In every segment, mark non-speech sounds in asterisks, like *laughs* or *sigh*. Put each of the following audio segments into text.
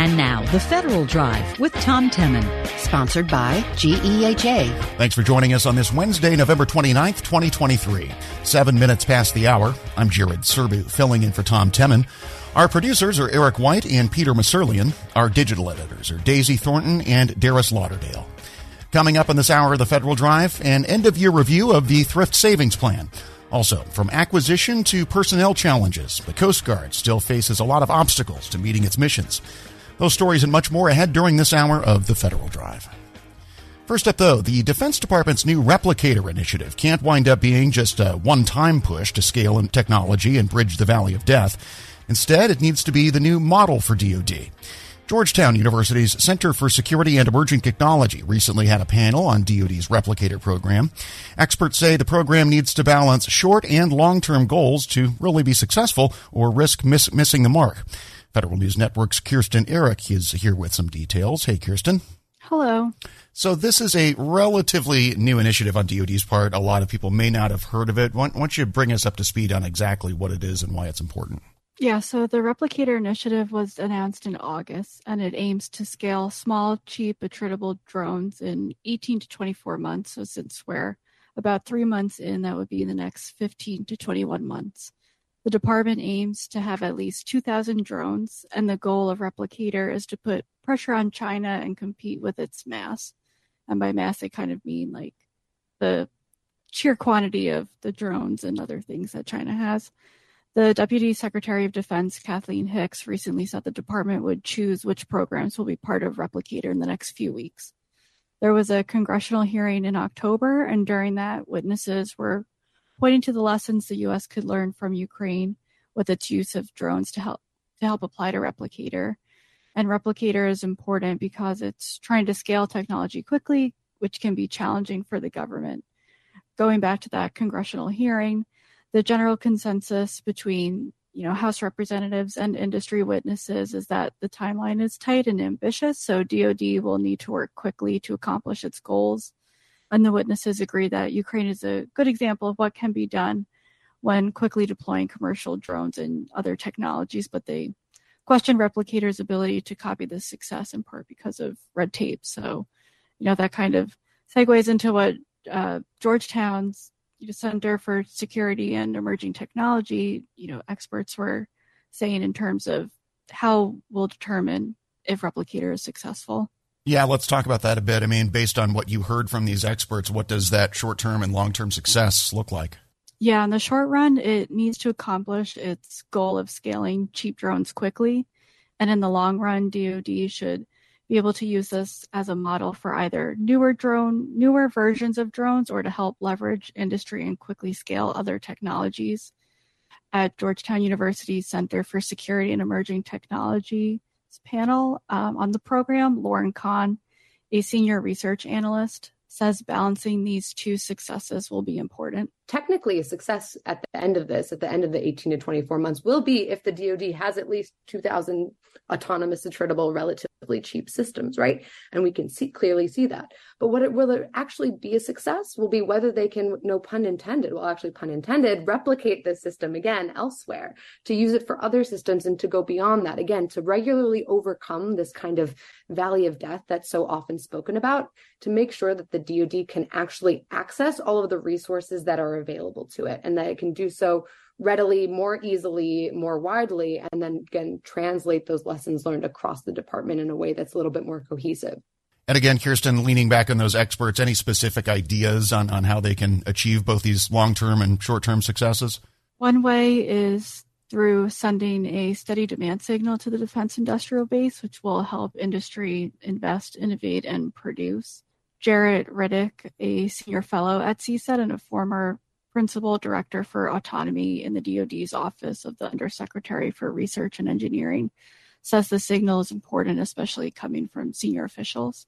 And now, The Federal Drive with Tom Temin. Sponsored by GEHA. Thanks for joining us on this Wednesday, November 29th, 2023. Seven minutes past the hour. I'm Jared Serbu, filling in for Tom Temin. Our producers are Eric White and Peter Musurlian. Our digital editors are Daisy Thornton and Darius Lauderdale. Coming up in this hour of the Federal Drive, an end of year review of the Thrift Savings Plan. Also, from acquisition to personnel challenges, the Coast Guard still faces a lot of obstacles to meeting its missions. Those stories and much more ahead during this hour of the Federal Drive. First up, though, the Defense Department's new Replicator initiative can't wind up being just a one time push to scale in technology and bridge the valley of death. Instead, it needs to be the new model for DoD. Georgetown University's Center for Security and Emerging Technology recently had a panel on DoD's Replicator program. Experts say the program needs to balance short and long-term goals to really be successful or risk miss- missing the mark. Federal News Network's Kirsten Errick is here with some details. Hey, Kirsten. Hello. So this is a relatively new initiative on DoD's part. A lot of people may not have heard of it. Why don't you bring us up to speed on exactly what it is and why it's important? Yeah, so the Replicator initiative was announced in August, and it aims to scale small, cheap, attritable drones in 18 to 24 months. So, since we're about three months in, that would be in the next 15 to 21 months. The department aims to have at least 2,000 drones, and the goal of Replicator is to put pressure on China and compete with its mass. And by mass, I kind of mean like the sheer quantity of the drones and other things that China has. The Deputy Secretary of Defense, Kathleen Hicks, recently said the department would choose which programs will be part of Replicator in the next few weeks. There was a congressional hearing in October, and during that, witnesses were pointing to the lessons the U.S. could learn from Ukraine with its use of drones to help to help apply to Replicator. And Replicator is important because it's trying to scale technology quickly, which can be challenging for the government. Going back to that congressional hearing, the general consensus between you know House representatives and industry witnesses is that the timeline is tight and ambitious, so DoD will need to work quickly to accomplish its goals. And the witnesses agree that Ukraine is a good example of what can be done when quickly deploying commercial drones and other technologies, but they question replicators' ability to copy this success in part because of red tape. So, you know, that kind of segues into what uh, Georgetown's Center for Security and Emerging Technology, you know, experts were saying in terms of how we'll determine if Replicator is successful. Yeah, let's talk about that a bit. I mean, based on what you heard from these experts, what does that short term and long term success look like? Yeah, in the short run, it needs to accomplish its goal of scaling cheap drones quickly. And in the long run, DoD should be able to use this as a model for either newer drone, newer versions of drones, or to help leverage industry and quickly scale other technologies. At Georgetown University's Center for Security and Emerging Technology panel um, on the program, Lauren Kahn, a senior research analyst, says balancing these two successes will be important. Technically, a success at the end of this, at the end of the 18 to 24 months, will be if the DoD has at least 2,000 autonomous, attritable, relatively cheap systems, right? And we can see clearly see that. But what it will it actually be a success will be whether they can, no pun intended, well, actually pun intended, replicate this system again elsewhere to use it for other systems and to go beyond that again to regularly overcome this kind of valley of death that's so often spoken about to make sure that the DoD can actually access all of the resources that are available to it and that it can do so readily, more easily, more widely, and then again translate those lessons learned across the department in a way that's a little bit more cohesive. And again, Kirsten, leaning back on those experts, any specific ideas on, on how they can achieve both these long term and short term successes? One way is through sending a steady demand signal to the defense industrial base, which will help industry invest, innovate, and produce. Jaret Riddick, a senior fellow at CSET and a former principal director for autonomy in the DoD's Office of the Undersecretary for Research and Engineering, says the signal is important, especially coming from senior officials.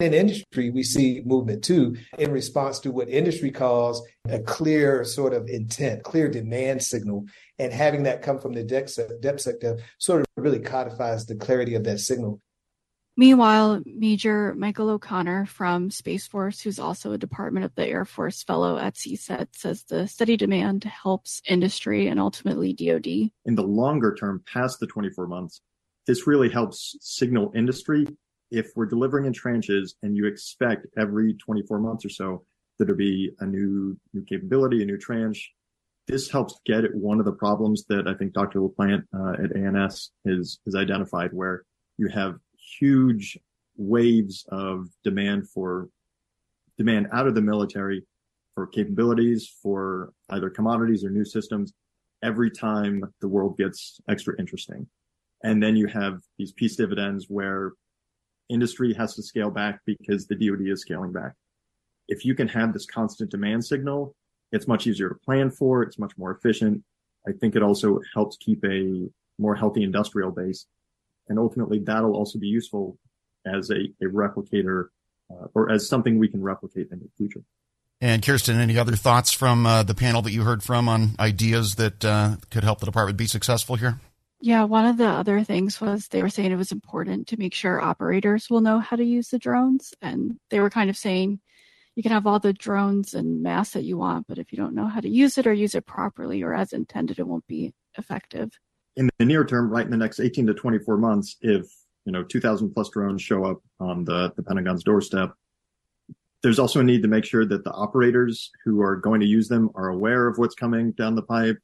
In industry, we see movement too in response to what industry calls a clear sort of intent, clear demand signal. And having that come from the DepSecDef sort of really codifies the clarity of that signal. Meanwhile, Major Michael O'Connor from Space Force, who's also a Department of the Air Force fellow at CSET, says the steady demand helps industry and ultimately DoD. In the longer term, past the 24 months, this really helps signal industry. If we're delivering in tranches and you expect every 24 months or so that there be a new new capability, a new tranche, this helps get at one of the problems that I think Dr. LaPlante uh, at A&S has, has identified, where you have huge waves of demand for demand out of the military for capabilities, for either commodities or new systems every time the world gets extra interesting. And then you have these peace dividends where industry has to scale back because the DoD is scaling back. If you can have this constant demand signal, it's much easier to plan for. It's much more efficient. I think it also helps keep a more healthy industrial base. And ultimately that'll also be useful as a, a replicator uh, or as something we can replicate in the future. And Kirsten, any other thoughts from uh, the panel that you heard from on ideas that uh, could help the department be successful here? Yeah, one of the other things was they were saying it was important to make sure operators will know how to use the drones. And they were kind of saying you can have all the drones and mass that you want, but if you don't know how to use it or use it properly or as intended, it won't be effective. In the near term, right in the next 18 to 24 months, if you know 2,000 plus drones show up on the, the Pentagon's doorstep, there's also a need to make sure that the operators who are going to use them are aware of what's coming down the pipe.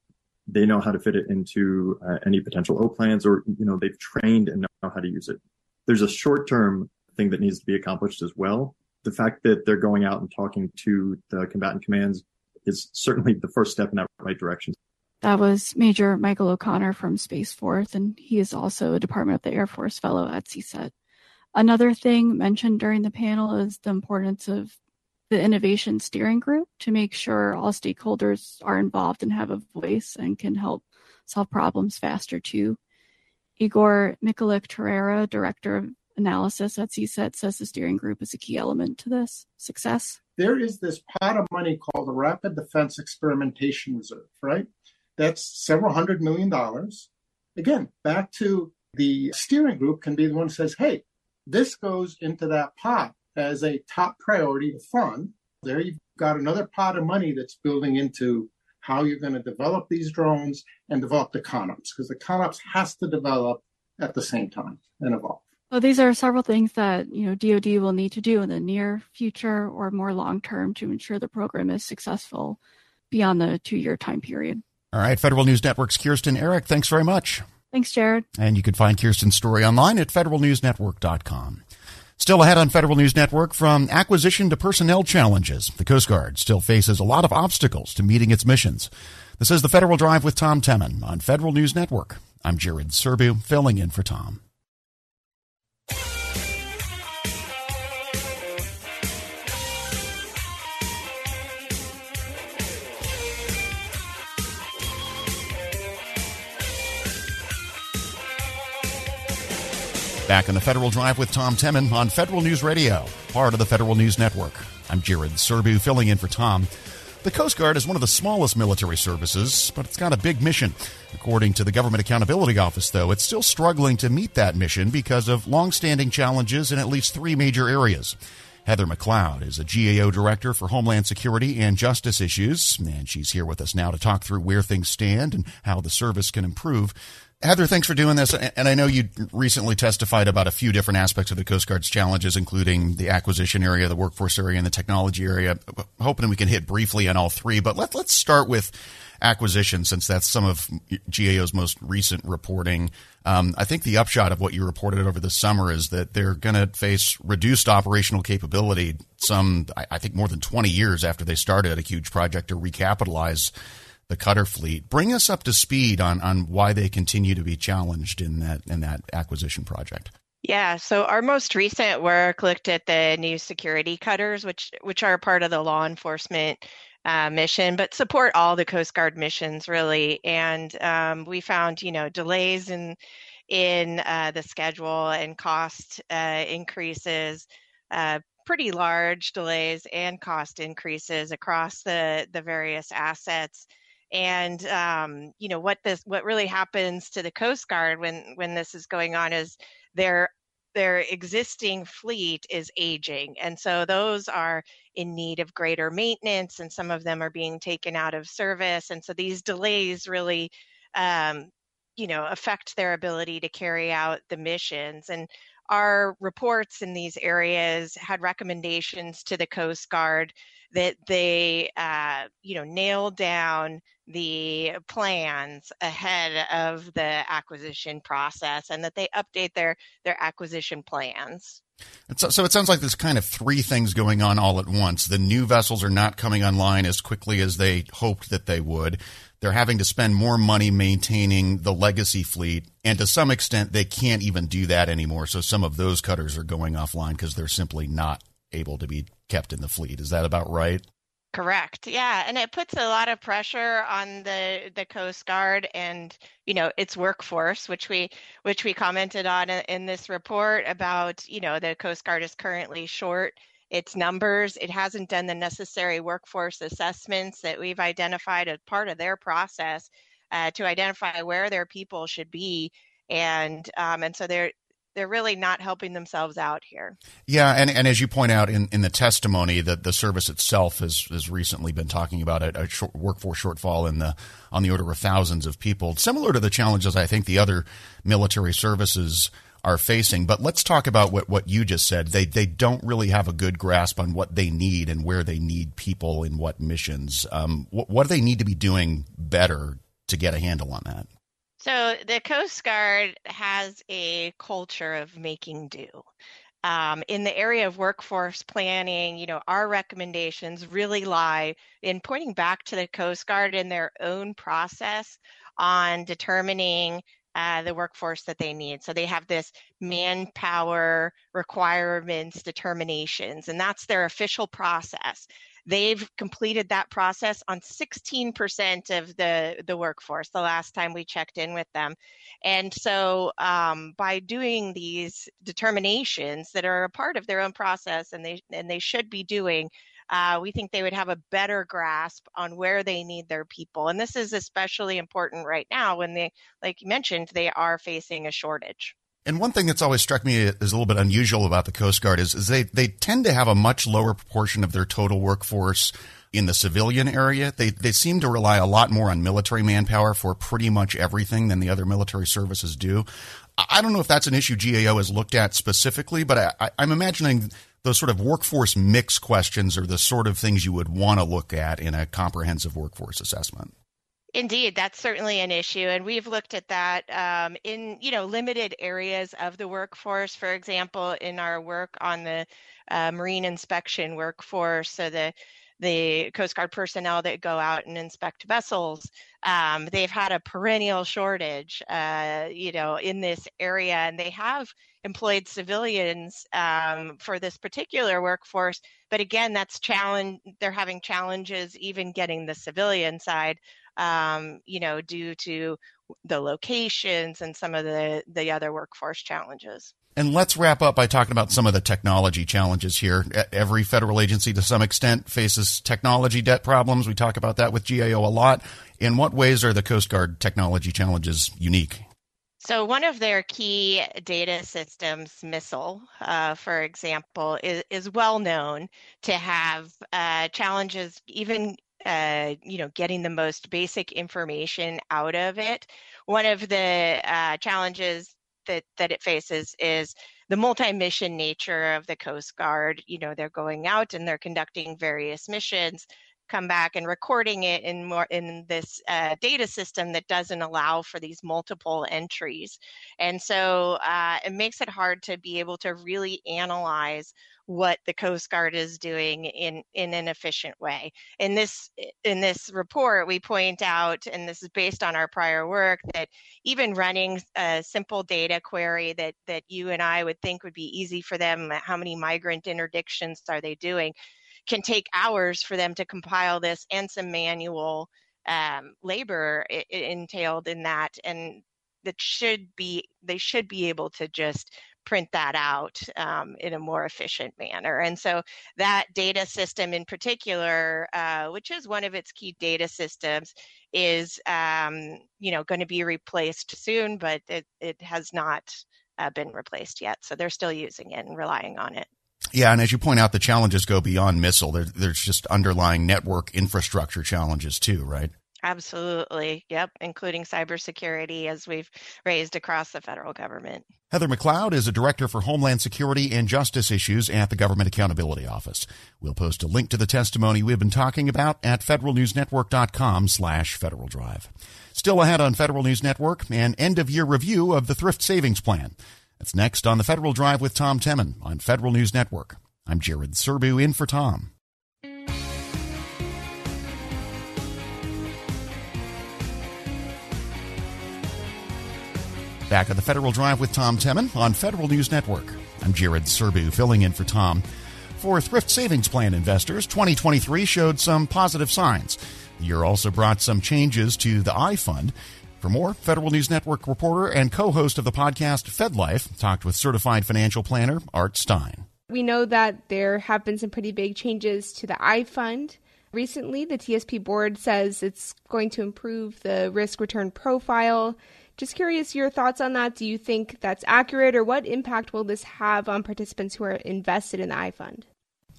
They know how to fit it into uh, any potential O plans or, you know, they've trained and know how to use it. There's a short term thing that needs to be accomplished as well. The fact that they're going out and talking to the combatant commands is certainly the first step in that right direction. That was Major Michael O'Connor from Space Force, and he is also a Department of the Air Force fellow at CSET. Another thing mentioned during the panel is the importance of the innovation steering group to make sure all stakeholders are involved and have a voice and can help solve problems faster too. Igor Mikolic-Torreira, Director of Analysis at CSET, says the steering group is a key element to this success. There is this pot of money called the Rapid Defense Experimentation Reserve, right? That's several hundred million dollars. Again, back to the steering group can be the one who says, hey, this goes into that pot as a top priority to fund. There you've got another pot of money that's building into how you're going to develop these drones and develop the CONOPS because the CONOPS has to develop at the same time and evolve. Well, these are several things that you know DoD will need to do in the near future or more long term to ensure the program is successful beyond the two-year time period. All right, Federal News Network's Kirsten Errick, thanks very much. Thanks, Jared. And you can find Kirsten's story online at federalnewsnetwork.com. Still ahead on Federal News Network from acquisition to personnel challenges. The Coast Guard still faces a lot of obstacles to meeting its missions. This is the Federal Drive with Tom Temin on Federal News Network. I'm Jared Serbu, filling in for Tom. Back on the Federal Drive with Tom Temin on Federal News Radio, part of the Federal News Network. I'm Jared Serbu, filling in for Tom. The Coast Guard is one of the smallest military services, but it's got a big mission. According to the Government Accountability Office, though, it's still struggling to meet that mission because of long-standing challenges in at least three major areas. Heather MacLeod is a GAO director for Homeland Security and Justice Issues, and she's here with us now to talk through where things stand and how the service can improve. Heather, thanks for doing this. And I know you recently testified about a few different aspects of the Coast Guard's challenges, including the acquisition area, the workforce area, and the technology area. Hoping we can hit briefly on all three, but let, let's start with acquisition since that's some of GAO's most recent reporting. Um, I think the upshot of what you reported over the summer is that they're going to face reduced operational capability some, I think, more than 20 years after they started a huge project to recapitalize the cutter fleet. Bring us up to speed on on why they continue to be challenged in that in that acquisition project. Yeah, so our most recent work looked at the new security cutters, which which are part of the law enforcement uh, mission, but support all the Coast Guard missions really. And um, we found, you know, delays in in uh, the schedule and cost uh, increases, uh, pretty large delays and cost increases across the the various assets and um, you know what this what really happens to the coast guard when when this is going on is their their existing fleet is aging and so those are in need of greater maintenance and some of them are being taken out of service and so these delays really um, you know, affect their ability to carry out the missions. And our reports in these areas had recommendations to the Coast Guard that they, uh, you know, nail down the plans ahead of the acquisition process and that they update their their acquisition plans. So, so it sounds like there's kind of three things going on all at once. The new vessels are not coming online as quickly as they hoped that they would. They're having to spend more money maintaining the legacy fleet, and to some extent, they can't even do that anymore. So some of those cutters are going offline because they're simply not able to be kept in the fleet. Is that about right? Correct. Yeah, and it puts a lot of pressure on the the Coast Guard and you know its workforce, which we which we commented on in this report about. You know, the Coast Guard is currently short its numbers. It hasn't done the necessary workforce assessments that we've identified as part of their process uh, to identify where their people should be, and um, and so they're they're really not helping themselves out here. Yeah, and, and as you point out in, in the testimony, that the service itself has, has recently been talking about a, a short workforce shortfall in the on the order of thousands of people, similar to the challenges I think the other military services are facing. But let's talk about what, what you just said. They they don't really have a good grasp on what they need and where they need people in what missions. Um, what, what do they need to be doing better to get a handle on that? So the Coast Guard has a culture of making do. Um, in the area of workforce planning, you know, our recommendations really lie in pointing back to the Coast Guard in their own process on determining uh, the workforce that they need. So they have this manpower requirements determinations, and that's their official process. They've completed that process on 16% of the, the workforce the last time we checked in with them. And so um, by doing these determinations that are a part of their own process and they, and they should be doing, uh, we think they would have a better grasp on where they need their people. And this is especially important right now when they, like you mentioned, they are facing a shortage. And one thing that's always struck me as a little bit unusual about the Coast Guard is, is they, they tend to have a much lower proportion of their total workforce in the civilian area. They, they seem to rely a lot more on military manpower for pretty much everything than the other military services do. I don't know if that's an issue GAO has looked at specifically, but I, I'm imagining those sort of workforce mix questions are the sort of things you would want to look at in a comprehensive workforce assessment. Indeed, that's certainly an issue, and we've looked at that um, in you know limited areas of the workforce. For example, in our work on the uh, marine inspection workforce, so the the Coast Guard personnel that go out and inspect vessels, um, they've had a perennial shortage, uh, you know, in this area, and they have employed civilians um, for this particular workforce. But again, that's challenge. They're having challenges even getting the civilian side um, you know, due to the locations and some of the, the other workforce challenges. And let's wrap up by talking about some of the technology challenges here. Every federal agency, to some extent, faces technology debt problems. We talk about that with GAO a lot. In what ways are the Coast Guard technology challenges unique? So, one of their key data systems, MISLE, uh, for example, is, is well known to have uh, challenges even uh, you know, getting the most basic information out of it. One of the uh, challenges that that it faces is the multi-mission nature of the Coast Guard. You know, they're going out and they're conducting various missions, come back and recording it in more in this uh, data system that doesn't allow for these multiple entries, and so uh, it makes it hard to be able to really analyze what the Coast Guard is doing in, in an efficient way. In this in this report, we point out, and this is based on our prior work, that even running a simple data query that that you and I would think would be easy for them, how many migrant interdictions are they doing, can take hours for them to compile this and some manual um, labor entailed in that and that should be they should be able to just print that out um, in a more efficient manner. And so that data system in particular, uh, which is one of its key data systems, is um, you know going to be replaced soon, but it, it has not uh, been replaced yet. So they're still using it and relying on it. Yeah, and as you point out, the challenges go beyond MISLE. There, there's just underlying network infrastructure challenges too, right? Absolutely. Yep. Including cybersecurity as we've raised across the federal government. Heather MacLeod is a director for Homeland Security and Justice Issues at the Government Accountability Office. We'll post a link to the testimony we've been talking about at federalnewsnetwork.com slash Federal Drive. Still ahead on Federal News Network, an end of year review of the Thrift Savings Plan. That's next on the Federal Drive with Tom Temin on Federal News Network. I'm Jared Serbu in for Tom. Back at the Federal Drive with Tom Temin on Federal News Network. I'm Jared Serbu filling in for Tom. For thrift savings plan investors, 2023 showed some positive signs. The year also brought some changes to the iFund. For more, Federal News Network reporter and co-host of the podcast FedLife talked with certified financial planner Art Stein. We know that there have been some pretty big changes to the iFund. Recently, the TSP board says it's going to improve the risk return profile just curious your thoughts on that. Do you think that's accurate, or what impact will this have on participants who are invested in the iFund?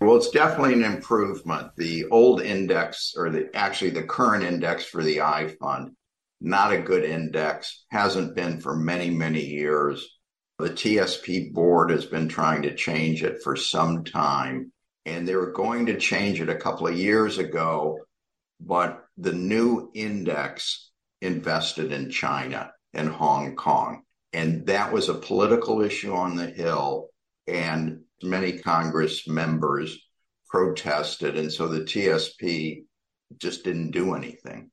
Well, it's definitely an improvement. The old index, or the actually the current index for the iFund, not a good index, hasn't been for many, many years. The TSP board has been trying to change it for some time, and they were going to change it a couple of years ago, but the new index invested in China and Hong Kong. And that was a political issue on the Hill, and many Congress members protested. And so the TSP just didn't do anything.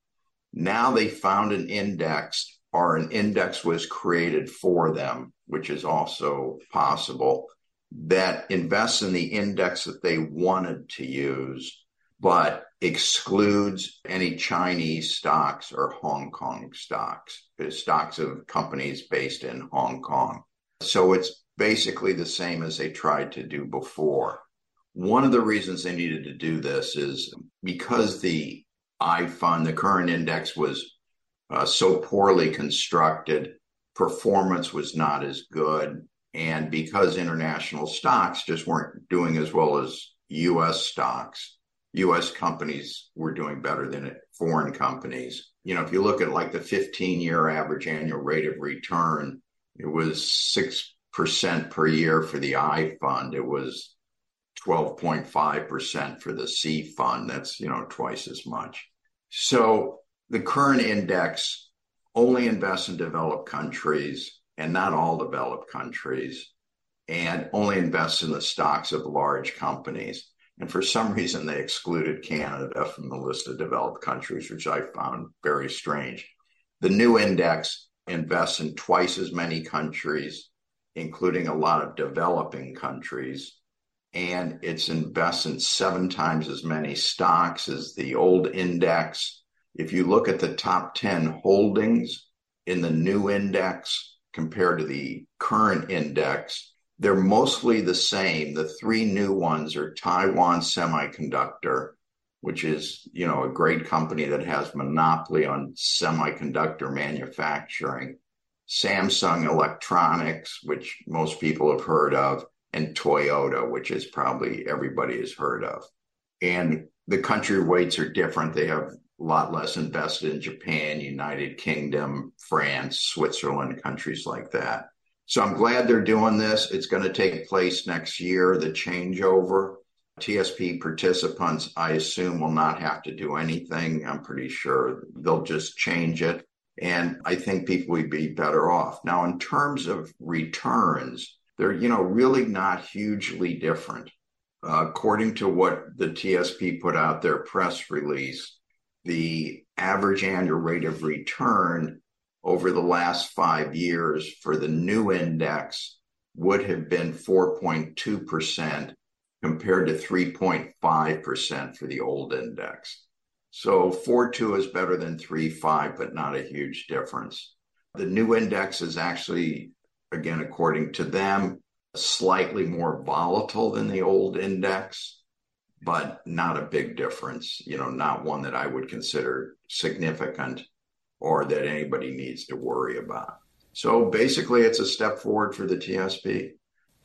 Now they found an index, or an index was created for them, which is also possible, that invests in the index that they wanted to use, but excludes any Chinese stocks or Hong Kong stocks, stocks of companies based in Hong Kong. So it's basically the same as they tried to do before. One of the reasons they needed to do this is because the iFund, the current index, was uh, so poorly constructed, performance was not as good. And because international stocks just weren't doing as well as US stocks, US companies were doing better than foreign companies. You know, if you look at like the 15 year average annual rate of return, it was 6% per year for the I fund. It was 12.5% for the C fund. That's, you know, twice as much. So the current index only invests in developed countries and not all developed countries and only invests in the stocks of large companies. And for some reason, they excluded Canada from the list of developed countries, which I found very strange. The new index invests in twice as many countries, including a lot of developing countries, and it's invests in seven times as many stocks as the old index. If you look at the top 10 holdings in the new index compared to the current index, they're mostly the same. The three new ones are Taiwan Semiconductor, which is, you know, a great company that has monopoly on semiconductor manufacturing. Samsung Electronics, which most people have heard of, and Toyota, which is probably everybody has heard of. And the country weights are different. They have a lot less invested in Japan, United Kingdom, France, Switzerland, countries like that. So I'm glad they're doing this. It's going to take place next year, the changeover. TSP participants, I assume, will not have to do anything. I'm pretty sure they'll just change it. And I think people would be better off. Now, in terms of returns, they're, you know, really not hugely different. Uh, according to what the TSP put out their press release, the average annual rate of return over the last five years for the new index would have been 4.2% compared to 3.5% for the old index. So 4.2 is better than 3.5, but not a huge difference. The new index is actually, again, according to them, slightly more volatile than the old index, but not a big difference, you know, not one that I would consider significant or that anybody needs to worry about. So basically, it's a step forward for the TSP.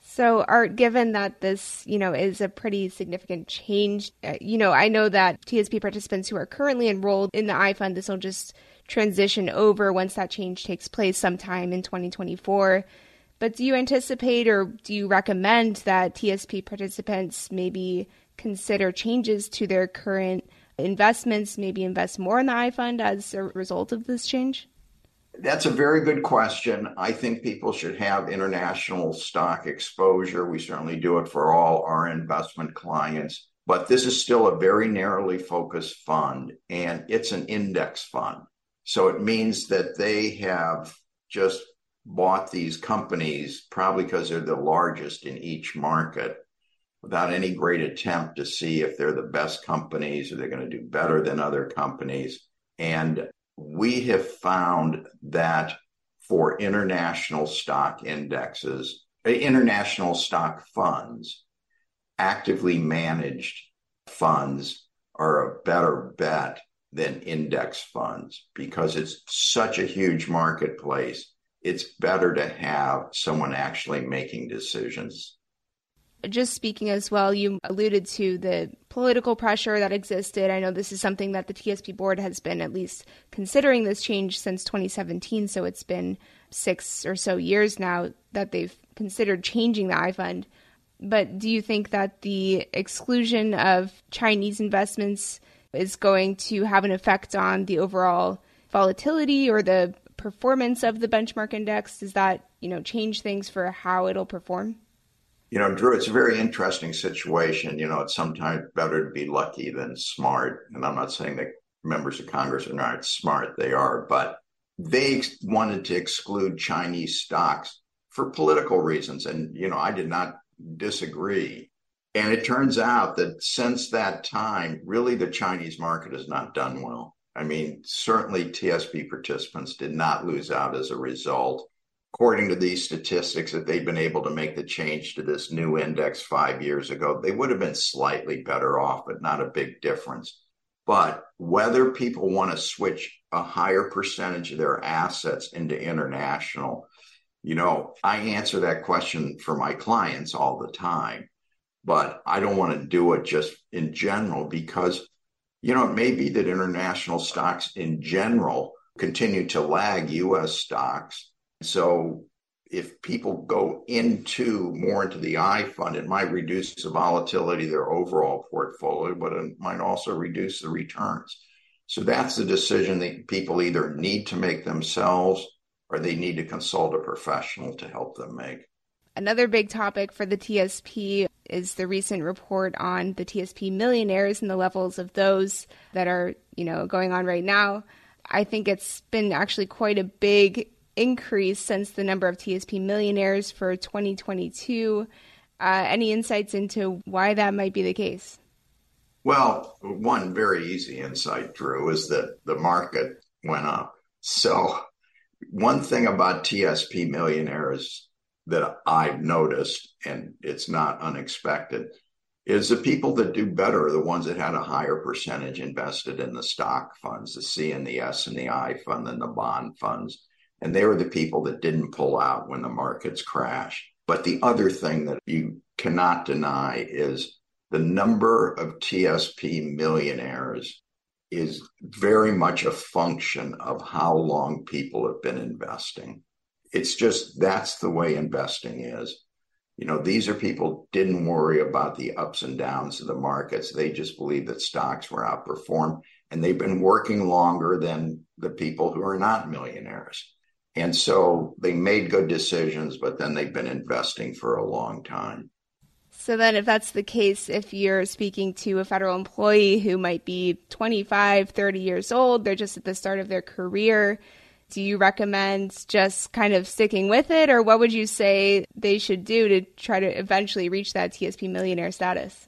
So, Art, given that this, you know, is a pretty significant change, uh, you know, I know that TSP participants who are currently enrolled in the iFund, this will just transition over once that change takes place sometime in 2024. But do you anticipate or do you recommend that TSP participants maybe consider changes to their current investments, maybe invest more in the iFund as a result of this change? That's a very good question. I think people should have international stock exposure. We certainly do it for all our investment clients, but this is still a very narrowly focused fund and it's an index fund. So it means that they have just bought these companies probably because they're the largest in each market without any great attempt to see if they're the best companies or they're going to do better than other companies. And we have found that for international stock indexes, uh, international stock funds, actively managed funds are a better bet than index funds because it's such a huge marketplace it's better to have someone actually making decisions. Just speaking as well, you alluded to the political pressure that existed. I know this is something that the TSP board has been at least considering this change since 2017. So it's been six or so years now that they've considered changing the iFund. But do you think that the exclusion of Chinese investments is going to have an effect on the overall volatility or the performance of the benchmark index? Does that, you know, change things for how it'll perform? You know, Drew, it's a very interesting situation. You know, it's sometimes better to be lucky than smart. And I'm not saying that members of Congress are not smart, they are, but they wanted to exclude Chinese stocks for political reasons. And, you know, I did not disagree. And it turns out that since that time, really the Chinese market has not done well. I mean, certainly TSP participants did not lose out as a result. According to these statistics, if they'd been able to make the change to this new index five years ago, they would have been slightly better off, but not a big difference. But whether people want to switch a higher percentage of their assets into international, you know, I answer that question for my clients all the time, but I don't want to do it just in general because you know, it may be that international stocks in general continue to lag US stocks. So if people go into more into the I fund, it might reduce the volatility of their overall portfolio, but it might also reduce the returns. So that's the decision that people either need to make themselves or they need to consult a professional to help them make. Another big topic for the TSP is the recent report on the TSP millionaires and the levels of those that are, you know, going on right now. I think it's been actually quite a big increase since the number of TSP millionaires for 2022. Uh, any insights into why that might be the case? Well, one very easy insight, Drew, is that the market went up. So, one thing about TSP millionaires that I've noticed, and it's not unexpected, is the people that do better are the ones that had a higher percentage invested in the stock funds, the C and the S and the I fund than the bond funds. And they were the people that didn't pull out when the markets crashed. But the other thing that you cannot deny is the number of TSP millionaires is very much a function of how long people have been investing it's just that's the way investing is. You know, these are people didn't worry about the ups and downs of the markets. They just believe that stocks were outperformed and they've been working longer than the people who are not millionaires. And so they made good decisions, but then they've been investing for a long time. So then, if that's the case, if you're speaking to a federal employee who might be 25, 30 years old, they're just at the start of their career, do you recommend just kind of sticking with it, or what would you say they should do to try to eventually reach that TSP millionaire status?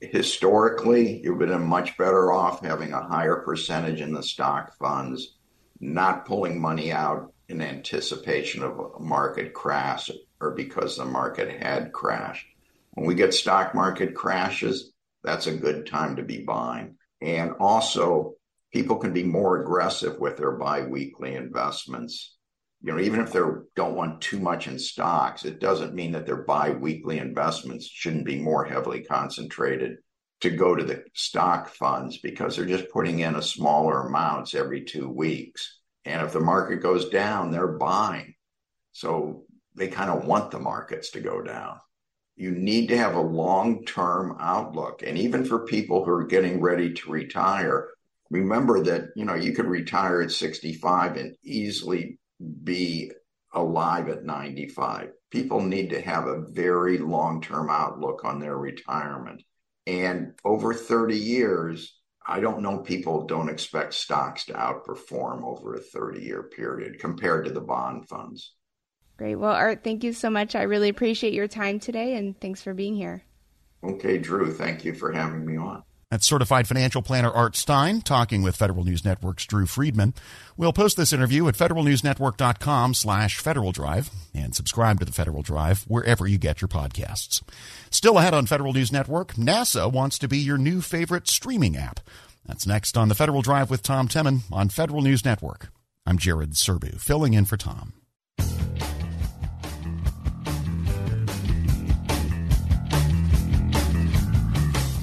Historically, you've been much better off having a higher percentage in the stock funds, not pulling money out in anticipation of a market crash or because the market had crashed. When we get stock market crashes, that's a good time to be buying. And also, people can be more aggressive with their biweekly investments you know, even if they don't want too much in stocks, it doesn't mean that their bi-weekly investments shouldn't be more heavily concentrated to go to the stock funds because they're just putting in a smaller amounts every two weeks. And if the market goes down, they're buying. So they kind of want the markets to go down. You need to have a long term outlook. And even for people who are getting ready to retire, remember that, you know, you could retire at 65 and easily be alive at 95. People need to have a very long term outlook on their retirement. And over 30 years, I don't know people don't expect stocks to outperform over a 30 year period compared to the bond funds. Great. Well, Art, thank you so much. I really appreciate your time today and thanks for being here. Okay, Drew, thank you for having me on. That's certified financial planner Art Stein talking with Federal News Network's Drew Friedman. We'll post this interview at federalnewsnetwork.com slash Federal Drive and subscribe to the Federal Drive wherever you get your podcasts. Still ahead on Federal News Network, NASA wants to be your new favorite streaming app. That's next on the Federal Drive with Tom Temin on Federal News Network. I'm Jared Serbu, filling in for Tom.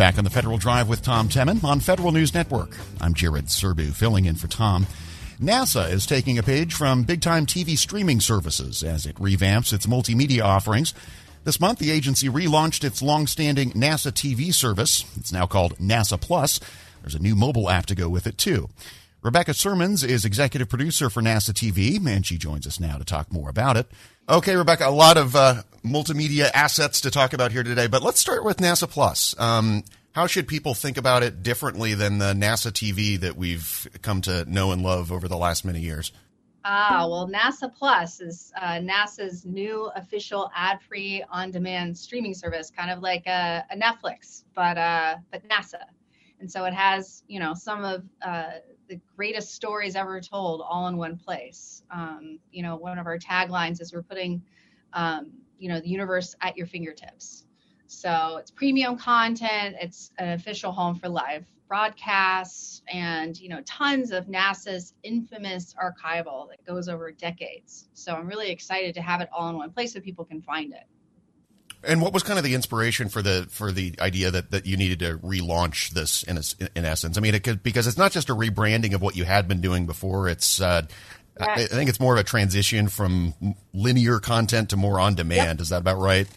Back on the Federal Drive with Tom Temin on Federal News Network. I'm Jared Serbu, filling in for Tom. NASA is taking a page from big time TV streaming services as it revamps its multimedia offerings. This month, the agency relaunched its long standing NASA TV service. It's now called NASA Plus. There's a new mobile app to go with it, too. Rebecca Sirmons is executive producer for NASA TV, and she joins us now to talk more about it. Okay, Rebecca, a lot of uh, multimedia assets to talk about here today, but let's start with NASA Plus. Um, how should people think about it differently than the NASA TV that we've come to know and love over the last many years? Ah, well, NASA Plus is uh, NASA's new official ad-free on-demand streaming service, kind of like a, a Netflix, but uh, but NASA. And so it has, you know, some of uh, the greatest stories ever told all in one place. Um, you know, one of our taglines is we're putting, um, you know, the universe at your fingertips. So it's premium content. It's an official home for live broadcasts and you know tons of NASA's infamous archival that goes over decades. So I'm really excited to have it all in one place so people can find it. And what was kind of the inspiration for the for the idea that, that you needed to relaunch this in in essence? I mean, it could, because it's not just a rebranding of what you had been doing before. It's uh, I, I think it's more of a transition from linear content to more on demand. Yep. Is that about right?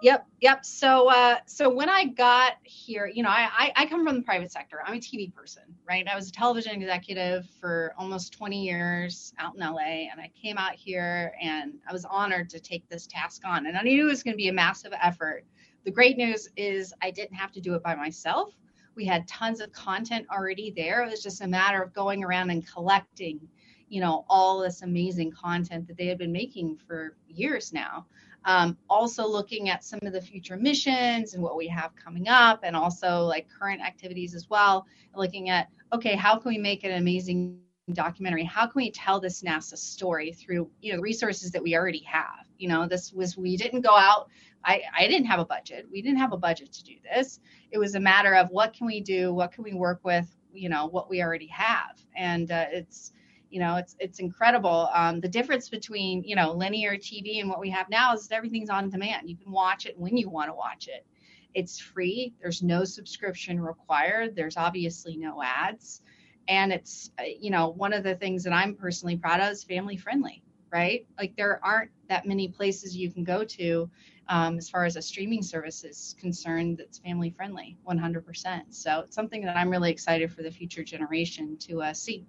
Yep, yep. So, uh, so when I got here, you know, I, I, I come from the private sector. I'm a TV person, right? I was a television executive for almost 20 years out in LA, and I came out here, and I was honored to take this task on. And I knew it was going to be a massive effort. The great news is I didn't have to do it by myself. We had tons of content already there. It was just a matter of going around and collecting, you know, all this amazing content that they had been making for years now. Um, also looking at some of the future missions and what we have coming up and also like current activities as well. Looking at okay how can we make an amazing documentary? How can we tell this nasa story through you know resources that we already have? You know this was we didn't go out I, I didn't have a budget. We didn't have a budget to do this. It was a matter of what can we do? What can we work with? You know what we already have. And uh, it's you know it's it's incredible. Um, the difference between you know linear tv and what we have now is everything's on demand. You can watch it when you want to watch it. It's free. There's no subscription required. There's obviously no ads. And it's uh, you know one of the things that i'm personally proud of is family friendly right? Like there aren't that many places you can go to um, as far as a streaming service is concerned that's family friendly 100% so it's something that i'm really excited for the future generation to uh, see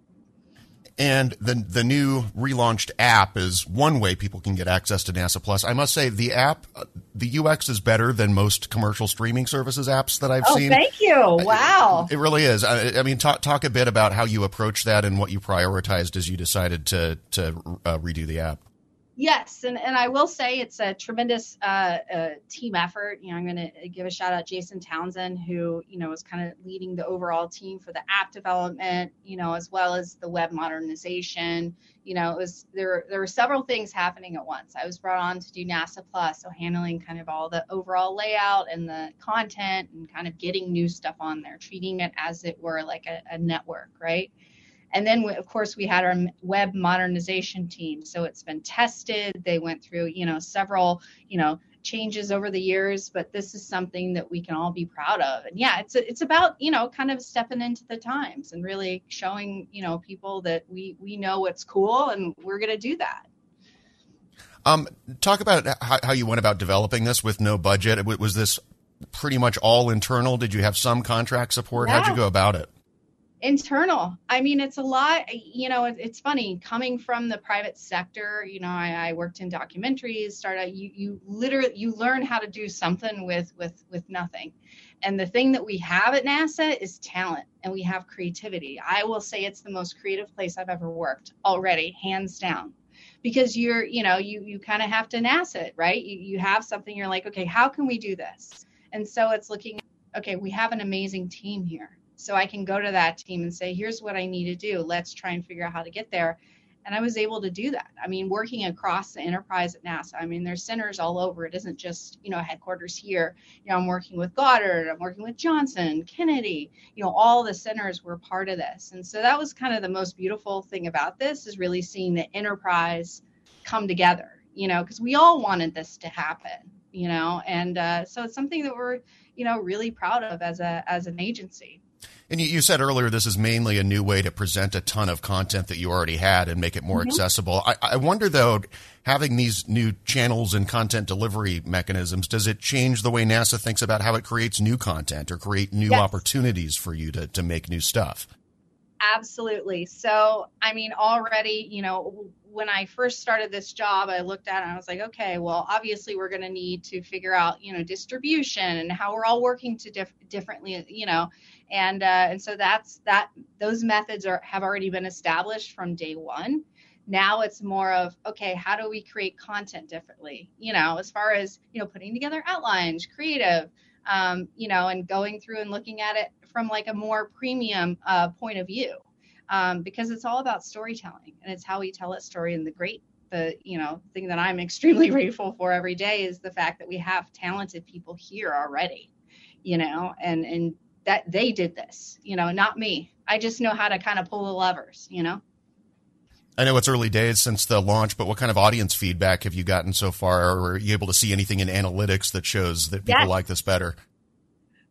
and the the new relaunched app is one way people can get access to NASA Plus. I must say the app, the UX is better than most commercial streaming services apps that I've oh, seen. Thank you. Wow. It, it really is. I, I, mean, talk talk a bit about how you approach that and what you prioritized as you decided to to uh, redo the app. Yes, and, and I will say it's a tremendous uh, uh, team effort. You know, I'm going to give a shout out Jason Townsend, who you know was kind of leading the overall team for the app development. You know, as well as the web modernization. You know, it was there. There were several things happening at once. I was brought on to do NASA Plus, so handling kind of all the overall layout and the content, and kind of getting new stuff on there, treating it as it were like a, a network, right? And then, of course, we had our web modernization team. So it's been tested. They went through, you know, several, you know, changes over the years, but this is something that we can all be proud of. And yeah, it's it's about you know kind of stepping into the times and really showing you know people that we we know what's cool and we're going to do that. Um, talk about how, how you went about developing this with no budget. Was this pretty much all internal? Did you have some contract support? Yeah. How'd you go about it? Internal. I mean it's a lot you know it, it's funny coming from the private sector you know I, I, worked in documentaries started you you literally you learn how to do something with with with nothing. And the thing that we have at nasa is talent and we have creativity. I will say it's the most creative place i've ever worked already hands down. Because you're you know you you kind of have to nasa it right? You, you have something you're like okay how can we do this? And so it's looking okay we have an amazing team here so I can go to that team and say, here's what I need to do. Let's try and figure out how to get there. And I was able to do that. I mean, working across the enterprise at NASA, I mean, there's centers all over. It isn't just, you know, headquarters here. You know, I'm working with Goddard, I'm working with Johnson, Kennedy, you know, all the centers were part of this. And so that was kind of the most beautiful thing about this is really seeing the enterprise come together, you know, because we all wanted this to happen, you know, and uh, so it's something that we're, you know, really proud of as a as an agency. And you, said earlier this is mainly a new way to present a ton of content that you already had and make it more mm-hmm. accessible. I, I, wonder though, having these new channels and content delivery mechanisms, does it change the way NASA thinks about how it creates new content or create new yes. opportunities for you to, to make new stuff? Absolutely. So, I mean, already, you know, when I first started this job, I looked at it and I was like, okay, well, obviously we're going to need to figure out, you know, distribution and how we're all working to diff- differently, you know, and uh, and so that's that. Those methods are have already been established from day one. Now it's more of okay, how do we create content differently? You know, as far as you know, putting together outlines, creative, um, you know, and going through and looking at it from like a more premium uh, point of view, um, because it's all about storytelling and it's how we tell a story. And the great, the you know, thing that I'm *laughs* extremely grateful for every day is the fact that we have talented people here already, you know, and and that they did this, you know, not me. I just know how to kind of pull the levers, you know. I know it's early days since the launch, but what kind of audience feedback have you gotten so far? Or are you able to see anything in analytics that shows that people yes. like this better?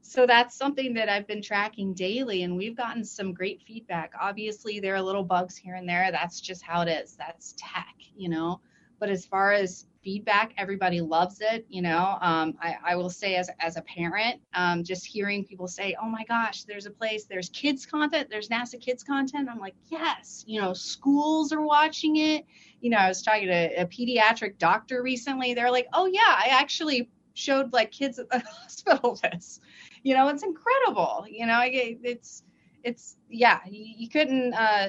So that's something that I've been tracking daily, and we've gotten some great feedback. Obviously, there are little bugs here and there. That's just how it is. That's tech, you know. But as far as feedback. Everybody loves it. You know, um, I, I, will say as, as a parent, um, just hearing people say, oh my gosh, there's a place, there's kids content, there's NASA kids content. I'm like, yes, you know, schools are watching it. You know, I was talking to a pediatric doctor recently. They're like, oh yeah, I actually showed like kids at the *laughs* hospital this. You know, it's incredible. You know, it's, it's, yeah, you, couldn't, uh,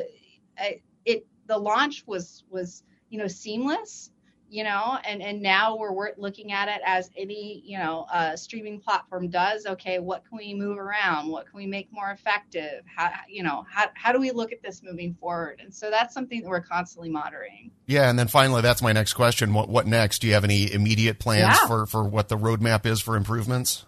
it, the launch was, was, you know, seamless you know and and now we're, we're looking at it as any you know uh, streaming platform does. Okay what can we move around? What can we make more effective? How you know how, how do we look at this moving forward? And so that's something that we're constantly monitoring. Yeah and then finally that's my next question. What what next? Do you have any immediate plans yeah. for for what the roadmap is for improvements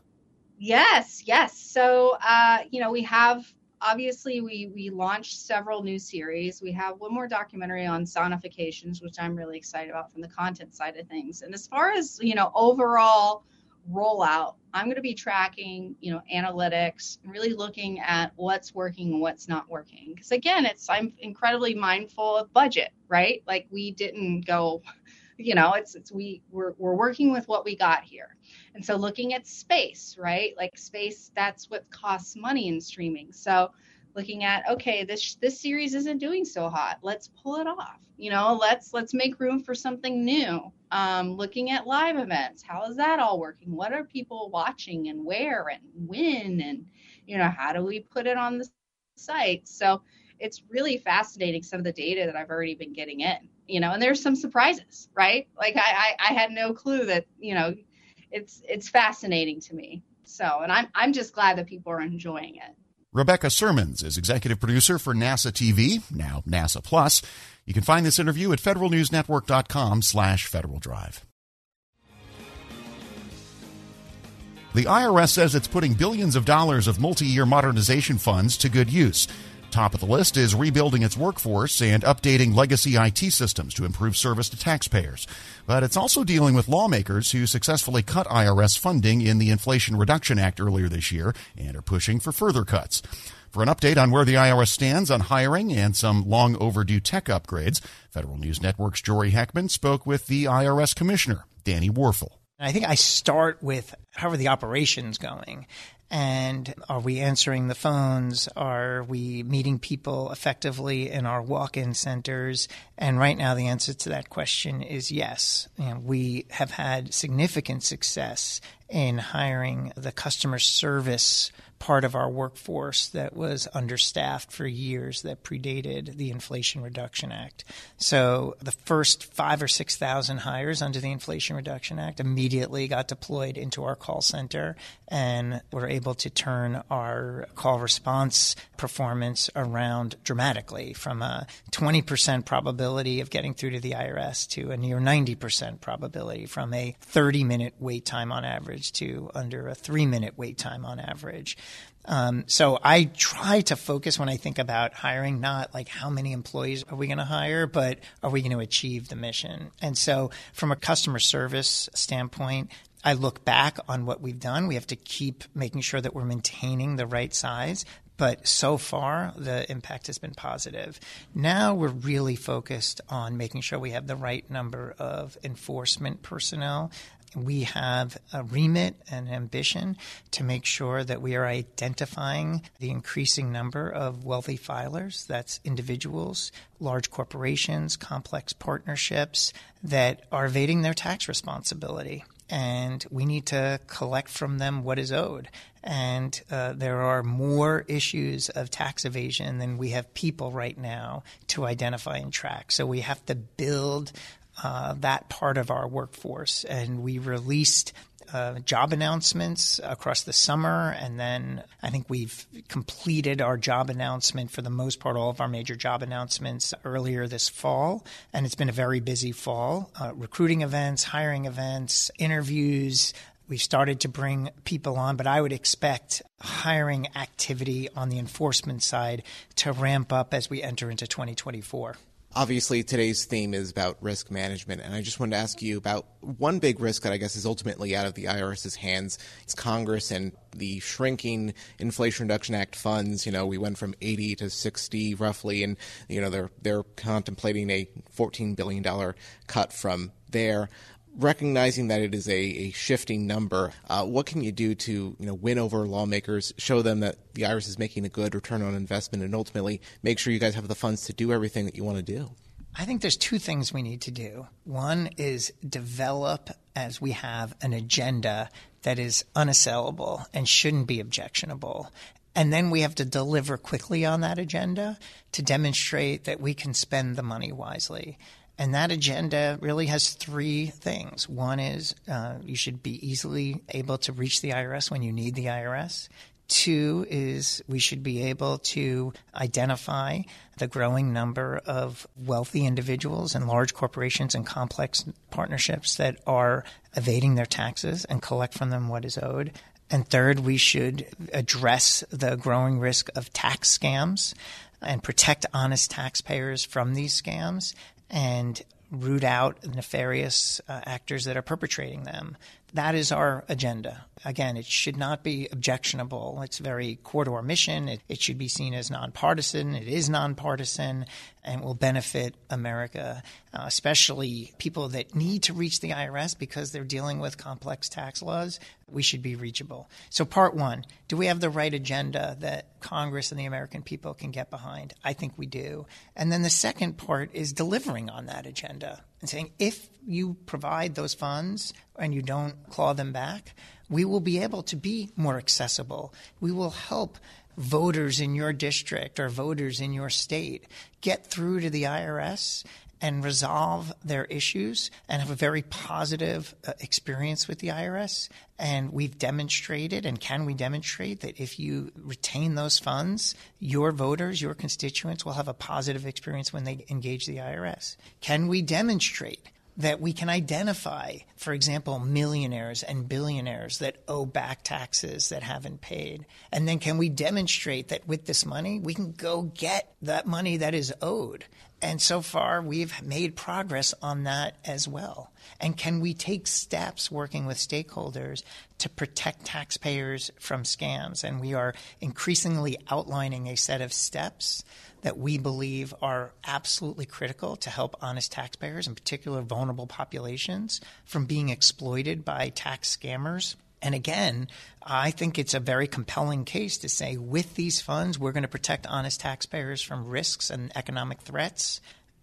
yes yes. So uh you know we have obviously we we launched several new series. We have one more documentary on sonifications which i'm really excited about from the content side of things. And as far as you know overall rollout i'm going to be tracking you know analytics really looking at what's working and what's not working. Because again it's i'm incredibly mindful of budget right? Like we didn't go you know it's it's we we're, we're working with what we got here. And so looking at space right? Like space that's what costs money in streaming. So looking at okay this this series isn't doing so hot. Let's pull it off. You know let's let's make room for something new. Um, looking at live events how is that all working? What are people watching and where and when? And you know how do we put it on the site? So it's really fascinating some of the data that i've already been getting in you know and there's some surprises right? Like I, I i had no clue that you know it's it's fascinating to me. So and i'm i'm just glad that people are enjoying it. Rebecca Sirmons is executive producer for nasa tv now nasa plus. You can find this interview at federalnewsnetwork.com slash federal drive. The IRS says it's putting billions of dollars of multi year modernization funds to good use. Top of the list is rebuilding its workforce and updating legacy IT systems to improve service to taxpayers. But it's also dealing with lawmakers who successfully cut IRS funding in the Inflation Reduction Act earlier this year and are pushing for further cuts. For an update on where the IRS stands on hiring and some long overdue tech upgrades, Federal News Network's Jory Heckman spoke with the IRS Commissioner, Danny Werfel. I think I start with how are the operations going? And are we answering the phones? Are we meeting people effectively in our walk in centers? And right now, the answer to that question is yes. You know, we have had significant success in hiring the customer service part of our workforce that was understaffed for years that predated the Inflation Reduction Act. So the first five or 6,000 hires under the Inflation Reduction Act immediately got deployed into our call center and were able to turn our call response performance around dramatically from a 20% probability of getting through to the IRS to a near 90% probability from a 30 minute wait time on average to under a three minute wait time on average. Um, so I try to focus when I think about hiring, not like how many employees are we going to hire, but are we going to achieve the mission? And so from a customer service standpoint, I look back on what we've done. We have to keep making sure that we're maintaining the right size. But so far, the impact has been positive. Now we're really focused on making sure we have the right number of enforcement personnel we have a remit and ambition to make sure that we are identifying the increasing number of wealthy filers that's individuals, large corporations, complex partnerships that are evading their tax responsibility. And we need to collect from them what is owed. And uh, there are more issues of tax evasion than we have people right now to identify and track. So we have to build uh, that part of our workforce. And we released uh, job announcements across the summer, and then I think we've completed our job announcement for the most part, all of our major job announcements earlier this fall, and it's been a very busy fall. Uh, recruiting events, hiring events, interviews. We've started to bring people on, but I would expect hiring activity on the enforcement side to ramp up as we enter into 2024. Obviously, today's theme is about risk management, and I just wanted to ask you about one big risk that I guess is ultimately out of the IRS's hands. It's Congress and the shrinking Inflation Reduction Act funds. You know, we went from 80 to 60 roughly, and you know they're they're contemplating a 14 billion dollar cut from there recognizing that it is a, a shifting number, uh, what can you do to you know win over lawmakers, show them that the IRS is making a good return on investment, and ultimately make sure you guys have the funds to do everything that you want to do? I think there's two things we need to do. One is develop, as we have, an agenda that is unassailable and shouldn't be objectionable. And then we have to deliver quickly on that agenda to demonstrate that we can spend the money wisely. And that agenda really has three things. One is uh, you should be easily able to reach the IRS when you need the IRS. Two is we should be able to identify the growing number of wealthy individuals and large corporations and complex partnerships that are evading their taxes and collect from them what is owed. And third, we should address the growing risk of tax scams and protect honest taxpayers from these scams and root out nefarious uh, actors that are perpetrating them. That is our agenda. Again, it should not be objectionable. It's very core to our mission. It, it should be seen as nonpartisan. It is nonpartisan and will benefit America, uh, especially people that need to reach the IRS because they're dealing with complex tax laws. We should be reachable. So, part one do we have the right agenda that Congress and the American people can get behind? I think we do. And then the second part is delivering on that agenda and saying if you provide those funds and you don't claw them back, we will be able to be more accessible. We will help voters in your district or voters in your state get through to the IRS and resolve their issues and have a very positive uh, experience with the IRS. And we've demonstrated, and can we demonstrate that if you retain those funds, your voters, your constituents will have a positive experience when they engage the IRS? Can we demonstrate that we can identify, for example, millionaires and billionaires that owe back taxes that haven't paid? And then can we demonstrate that with this money, we can go get that money that is owed? And so far, we've made progress on that as well. And can we take steps working with stakeholders to protect taxpayers from scams? And we are increasingly outlining a set of steps that we believe are absolutely critical to help honest taxpayers, in particular vulnerable populations, from being exploited by tax scammers. And again, I think it's a very compelling case to say with these funds, we're going to protect honest taxpayers from risks and economic threats.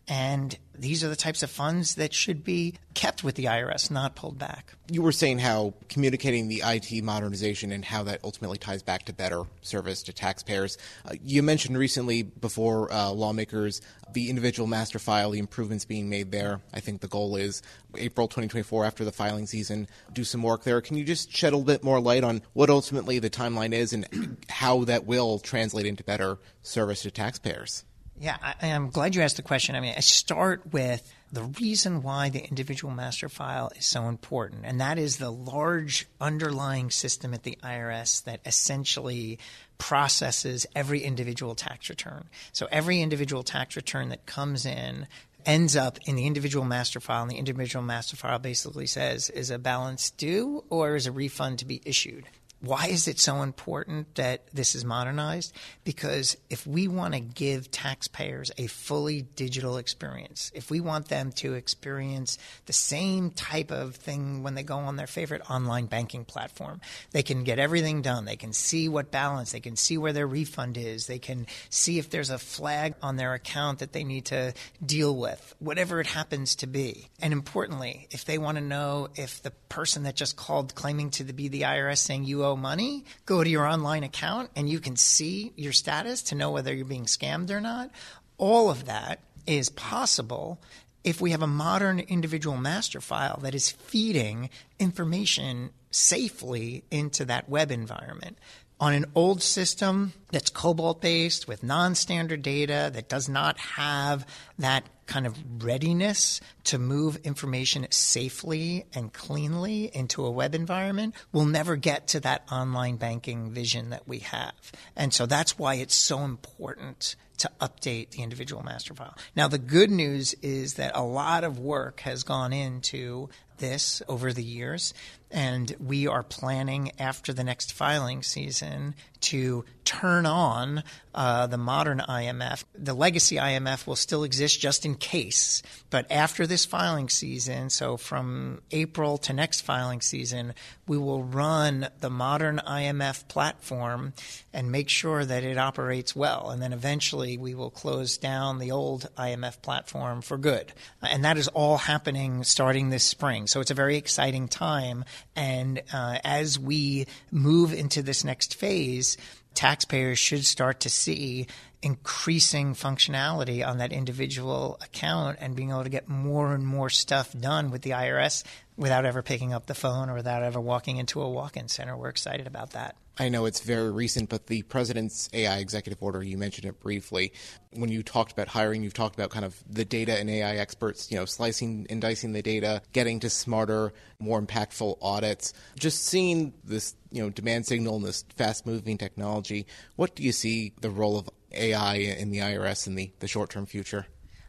And these are the types of funds that should be kept with the IRS, not pulled back. You were saying how communicating the IT modernization and how that ultimately ties back to better service to taxpayers. Uh, you mentioned recently before uh, lawmakers the individual master file, the improvements being made there. I think the goal is April 2024 after the filing season, do some work there. Can you just shed a little bit more light on what ultimately the timeline is and *clears throat* how that will translate into better service to taxpayers? Yeah, I, am glad you asked the question. I mean, I start with the reason why the individual master file is so important, and that is the large underlying system at the IRS that essentially processes every individual tax return. So every individual tax return that comes in ends up in the individual master file, and the individual master file basically says is a balance due or is a refund to be issued. Why is it so important that this is modernized? Because if we want to give taxpayers a fully digital experience, if we want them to experience the same type of thing when they go on their favorite online banking platform, they can get everything done. They can see what balance, they can see where their refund is, they can see if there's a flag on their account that they need to deal with, whatever it happens to be. And importantly, if they want to know if the person that just called claiming to be the IRS saying you owe money, go to your online account and you can see your status to know whether you're being scammed or not. All of that is possible if we have a modern individual master file that is feeding information safely into that web environment on an old system that's COBOL based with non standard data that does not have that kind of readiness to move information safely and cleanly into a web environment, we'll never get to that online banking vision that we have. And so that's why it's so important to update the individual master file. Now, the good news is that a lot of work has gone into this over the years. And we are planning after the next filing season to turn on uh, the modern IMF. The legacy IMF will still exist just in case, but after this filing season, so from April to next filing season, we will run the modern IMF platform and make sure that it operates well. And then eventually we will close down the old IMF platform for good. And that is all happening starting this spring. So it's a very exciting time. And uh, as we move into this next phase, taxpayers should start to see increasing functionality on that individual account and being able to get more and more stuff done with the IRS without ever picking up the phone or without ever walking into a walk in center. We're excited about that. I know it's very recent, but the president's AI executive order, you mentioned it briefly. When you talked about hiring, you've talked about kind of the data and AI experts, you know, slicing and dicing the data, getting to smarter, more impactful audits. Just seeing this, you know, demand signal and this fast moving technology, what do you see the role of AI in the IRS in the, the short term future?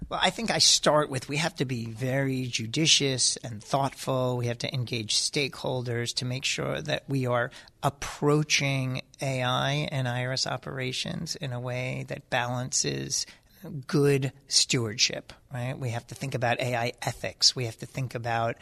Well, I think I start with we have to be very judicious and thoughtful. We have to engage stakeholders to make sure that we are approaching AI and IRS operations in a way that balances good stewardship, right? We have to think about AI ethics. We have to think about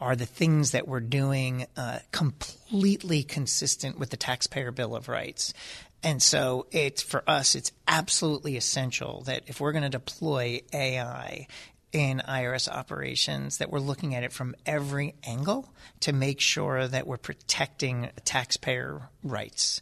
are the things that we're doing uh, completely consistent with the taxpayer bill of rights and so it's for us, it's absolutely essential that if we're going to deploy AI in IRS operations, that we're looking at it from every angle to make sure that we're protecting taxpayer rights.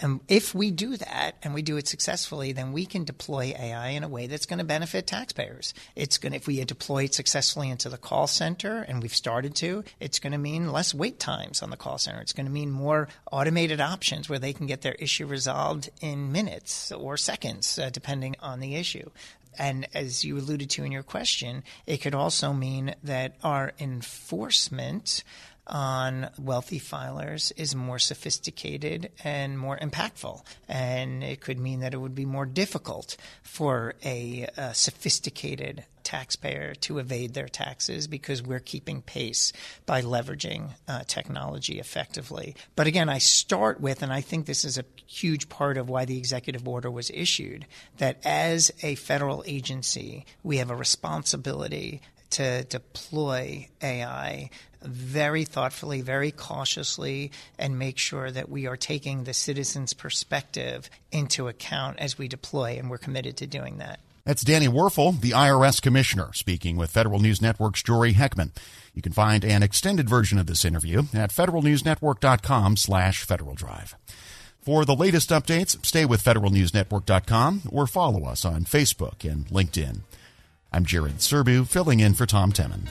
And if we do that and we do it successfully, then we can deploy AI in a way that's going to benefit taxpayers. It's going to, if we deploy it successfully into the call center, and we've started to, it's going to mean less wait times on the call center. It's going to mean more automated options where they can get their issue resolved in minutes or seconds, uh, depending on the issue And as you alluded to in your question, it could also mean that our enforcement on wealthy filers is more sophisticated and more impactful. And it could mean that it would be more difficult for a, a, sophisticated taxpayer to evade their taxes because we're keeping pace by leveraging uh, technology effectively. But again, I start with, and I think this is a huge part of why the executive order was issued, that as a federal agency, we have a responsibility to deploy AI very thoughtfully, very cautiously, and make sure that we are taking the citizen's perspective into account as we deploy, and we're committed to doing that. That's Danny Werfel, the IRS Commissioner, speaking with Federal News Network's Jory Heckman. You can find an extended version of this interview at federalnewsnetwork.com slash Federal Drive. For the latest updates, stay with federalnewsnetwork.com or follow us on Facebook and LinkedIn. I'm Jared Serbu, filling in for Tom Temin.